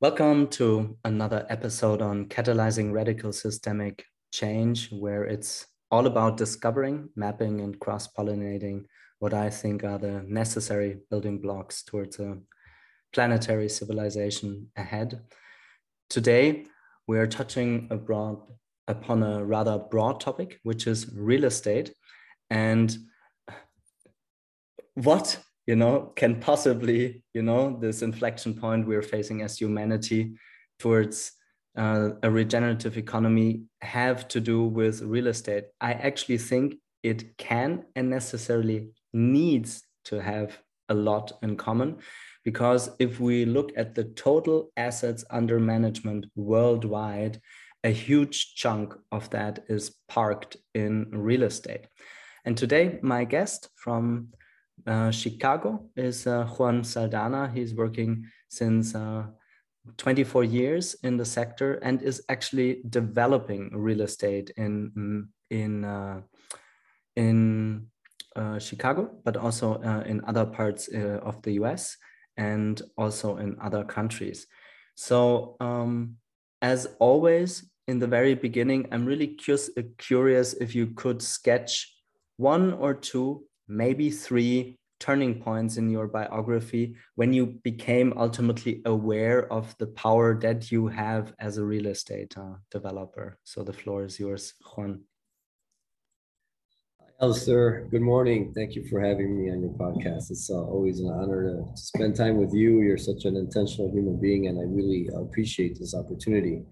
Welcome to another episode on catalyzing radical systemic change, where it's all about discovering, mapping, and cross pollinating what I think are the necessary building blocks towards a planetary civilization ahead. Today, we are touching abroad upon a rather broad topic, which is real estate. And what you know can possibly you know this inflection point we're facing as humanity towards uh, a regenerative economy have to do with real estate. I actually think it can and necessarily needs to have a lot in common because if we look at the total assets under management worldwide a huge chunk of that is parked in real estate. And today my guest from uh, Chicago is uh, Juan Saldana. He's working since uh, 24 years in the sector and is actually developing real estate in mm, in uh, in uh, Chicago, but also in other parts of the U.S. and also in other countries. So, um, as always, in the very beginning, I'm really curious if you could sketch one or two maybe three turning points in your biography when you became ultimately aware of the power that you have as a real estate uh, developer. So the floor is yours, Juan. Alistair, good morning. Thank you for having me on your podcast. It's uh, always an honor to spend time with you. You're such an intentional human being, and I really appreciate this opportunity.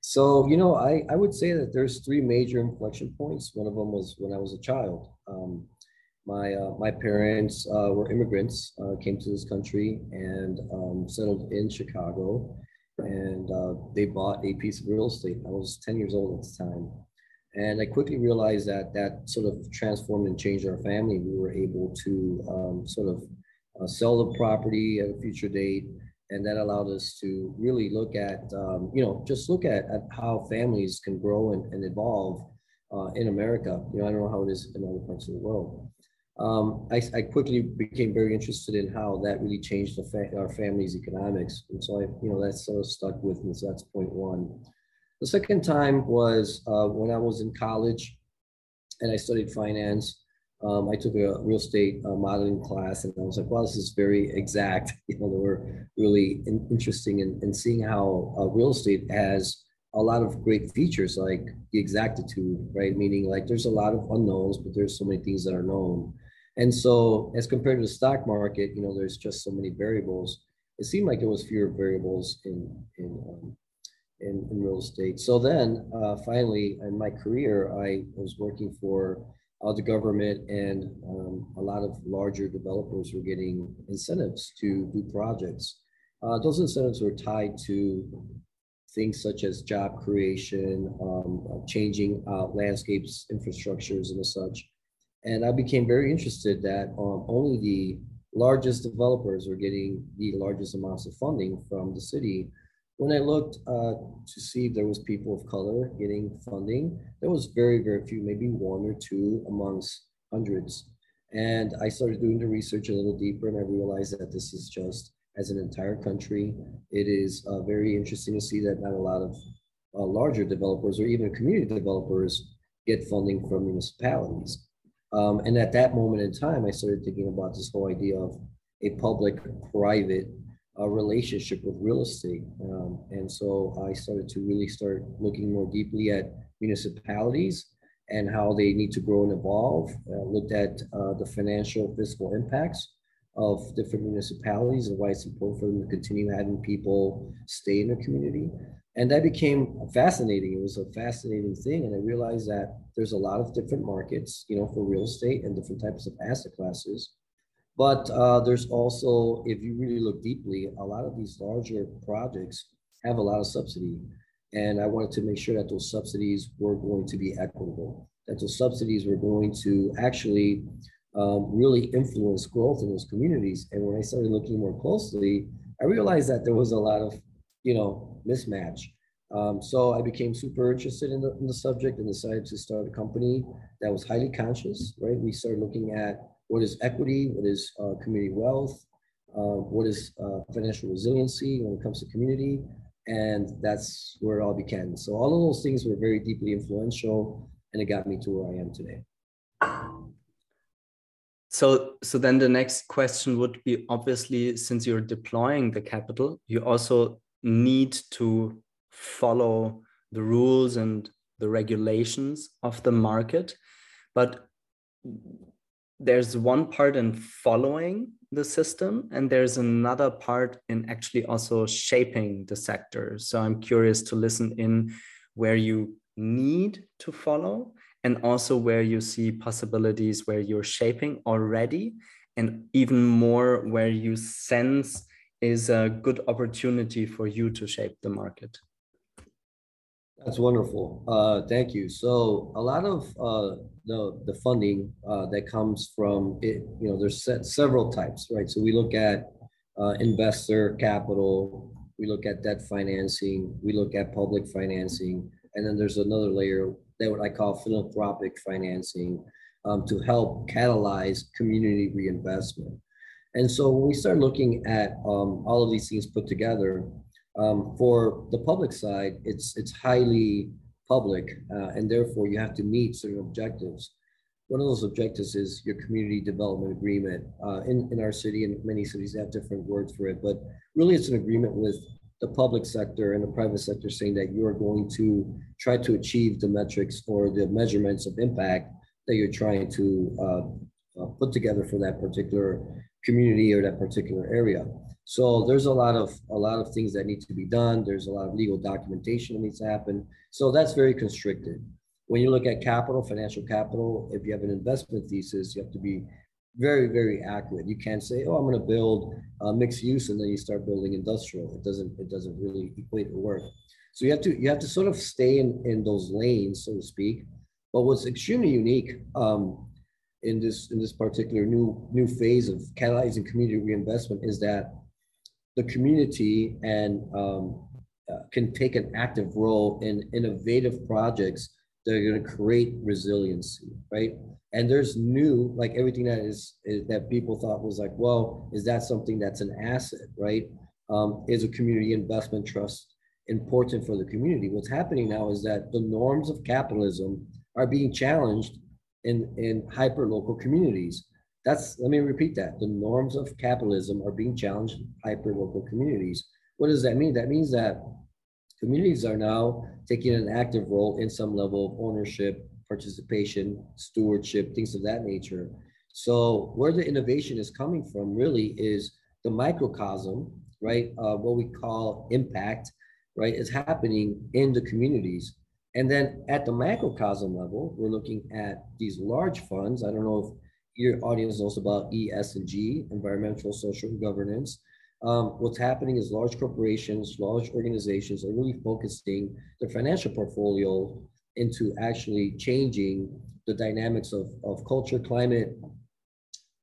So, you know, I, I would say that there's three major inflection points. One of them was when I was a child. Um, my uh, my parents uh, were immigrants, uh, came to this country and um, settled in Chicago, and uh, they bought a piece of real estate. I was ten years old at the time, and I quickly realized that that sort of transformed and changed our family. We were able to um, sort of uh, sell the property at a future date, and that allowed us to really look at um, you know just look at, at how families can grow and, and evolve. Uh, in America, you know, I don't know how it is in other parts of the world um, I, I, quickly became very interested in how that really changed fa- our family's economics. And so I, you know, that sort of stuck with me. So that's point one. The second time was uh, when I was in college and I studied finance. Um, I took a real estate uh, modeling class and I was like, wow, this is very exact. You know, they were really in- interesting in, in seeing how uh, real estate has a lot of great features like the exactitude, right? Meaning like there's a lot of unknowns, but there's so many things that are known. And so, as compared to the stock market, you know, there's just so many variables. It seemed like there was fewer variables in in um, in, in, real estate. So then, uh, finally, in my career, I was working for uh, the government, and um, a lot of larger developers were getting incentives to do projects. Uh, those incentives were tied to things such as job creation, um, changing uh, landscapes, infrastructures, and such. And I became very interested that um, only the largest developers were getting the largest amounts of funding from the city. When I looked uh, to see if there was people of color getting funding, there was very, very few, maybe one or two amongst hundreds. And I started doing the research a little deeper and I realized that this is just as an entire country. It is uh, very interesting to see that not a lot of uh, larger developers or even community developers get funding from municipalities. Um, and at that moment in time, I started thinking about this whole idea of a public-private uh, relationship with real estate. Um, and so I started to really start looking more deeply at municipalities and how they need to grow and evolve. Uh, looked at uh, the financial fiscal impacts of different municipalities and why it's important for them to continue having people stay in their community and that became fascinating. It was a fascinating thing, and I realized that there's a lot of different markets, you know, for real estate and different types of asset classes. But uh, there's also, if you really look deeply, a lot of these larger projects have a lot of subsidy, and I wanted to make sure that those subsidies were going to be equitable, that those subsidies were going to actually um, really influence growth in those communities. And when I started looking more closely, I realized that there was a lot of you know, mismatch. Um, so I became super interested in the, in the subject and decided to start a company that was highly conscious, right? We started looking at what is equity, what is uh, community wealth, uh, what is uh, financial resiliency when it comes to community, and that's where it all began. So all of those things were very deeply influential, and it got me to where I am today. So, so then the next question would be obviously, since you're deploying the capital, you also need to follow the rules and the regulations of the market. But there's one part in following the system, and there's another part in actually also shaping the sector. So I'm curious to listen in where you need to follow and also where you see possibilities where you're shaping already and even more where you sense is a good opportunity for you to shape the market. That's wonderful. Uh, thank you. So a lot of uh, the, the funding uh, that comes from it you know there's several types right? So we look at uh, investor capital we look at debt financing we look at public financing and then there's another layer that what I call philanthropic financing um, to help catalyze community reinvestment. And so when we start looking at um, all of these things put together, um, for the public side, it's it's highly public, uh, and therefore you have to meet certain objectives. One of those objectives is your community development agreement. Uh, in in our city and many cities have different words for it, but really it's an agreement with the public sector and the private sector saying that you are going to try to achieve the metrics or the measurements of impact that you're trying to uh, uh, put together for that particular community or that particular area. So there's a lot of a lot of things that need to be done. There's a lot of legal documentation that needs to happen. So that's very constricted. When you look at capital, financial capital, if you have an investment thesis, you have to be very, very accurate. You can't say, "Oh, I'm going to build uh, mixed use," and then you start building industrial. It doesn't. It doesn't really equate or work. So you have to you have to sort of stay in in those lanes, so to speak. But what's extremely unique um, in this in this particular new new phase of catalyzing community reinvestment is that the community and um, uh, can take an active role in innovative projects that are going to create resiliency, right? and there's new like everything that is, is, that people thought was like well is that something that's an asset right um, is a community investment trust important for the community what's happening now is that the norms of capitalism are being challenged in in hyper local communities that's let me repeat that the norms of capitalism are being challenged in hyper local communities what does that mean that means that communities are now taking an active role in some level of ownership participation, stewardship, things of that nature. So where the innovation is coming from really is the microcosm, right? Uh, what we call impact, right, is happening in the communities. And then at the macrocosm level, we're looking at these large funds. I don't know if your audience knows about ESG, environmental, social, governance. Um, what's happening is large corporations, large organizations are really focusing their financial portfolio into actually changing the dynamics of, of culture, climate,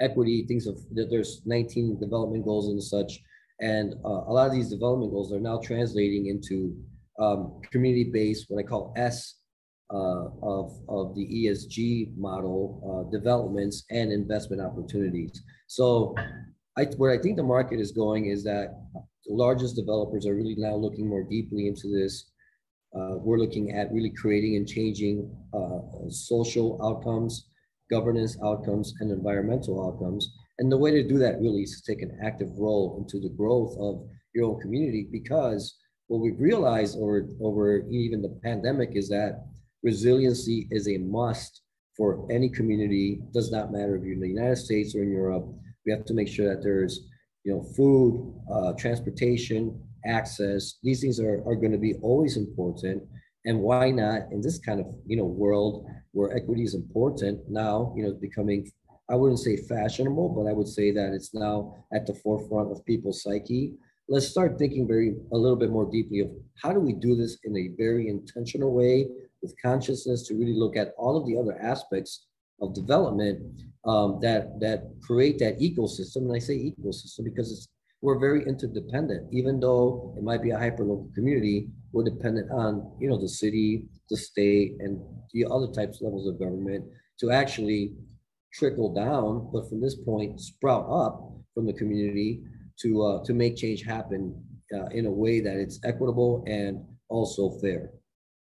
equity, things of that there's 19 development goals and such. And uh, a lot of these development goals are now translating into um, community-based, what I call S uh, of, of the ESG model uh, developments and investment opportunities. So I, where I think the market is going is that the largest developers are really now looking more deeply into this uh, we're looking at really creating and changing uh, social outcomes, governance outcomes, and environmental outcomes. And the way to do that really is to take an active role into the growth of your own community because what we've realized over, over even the pandemic is that resiliency is a must for any community. It does not matter if you're in the United States or in Europe. We have to make sure that there's you know, food, uh, transportation, access. These things are, are going to be always important. And why not in this kind of you know world where equity is important now, you know, becoming I wouldn't say fashionable, but I would say that it's now at the forefront of people's psyche. Let's start thinking very a little bit more deeply of how do we do this in a very intentional way with consciousness to really look at all of the other aspects of development um, that that create that ecosystem. And I say ecosystem because it's we're very interdependent. Even though it might be a hyper-local community, we're dependent on you know the city, the state, and the other types levels of government to actually trickle down, but from this point sprout up from the community to uh, to make change happen uh, in a way that it's equitable and also fair.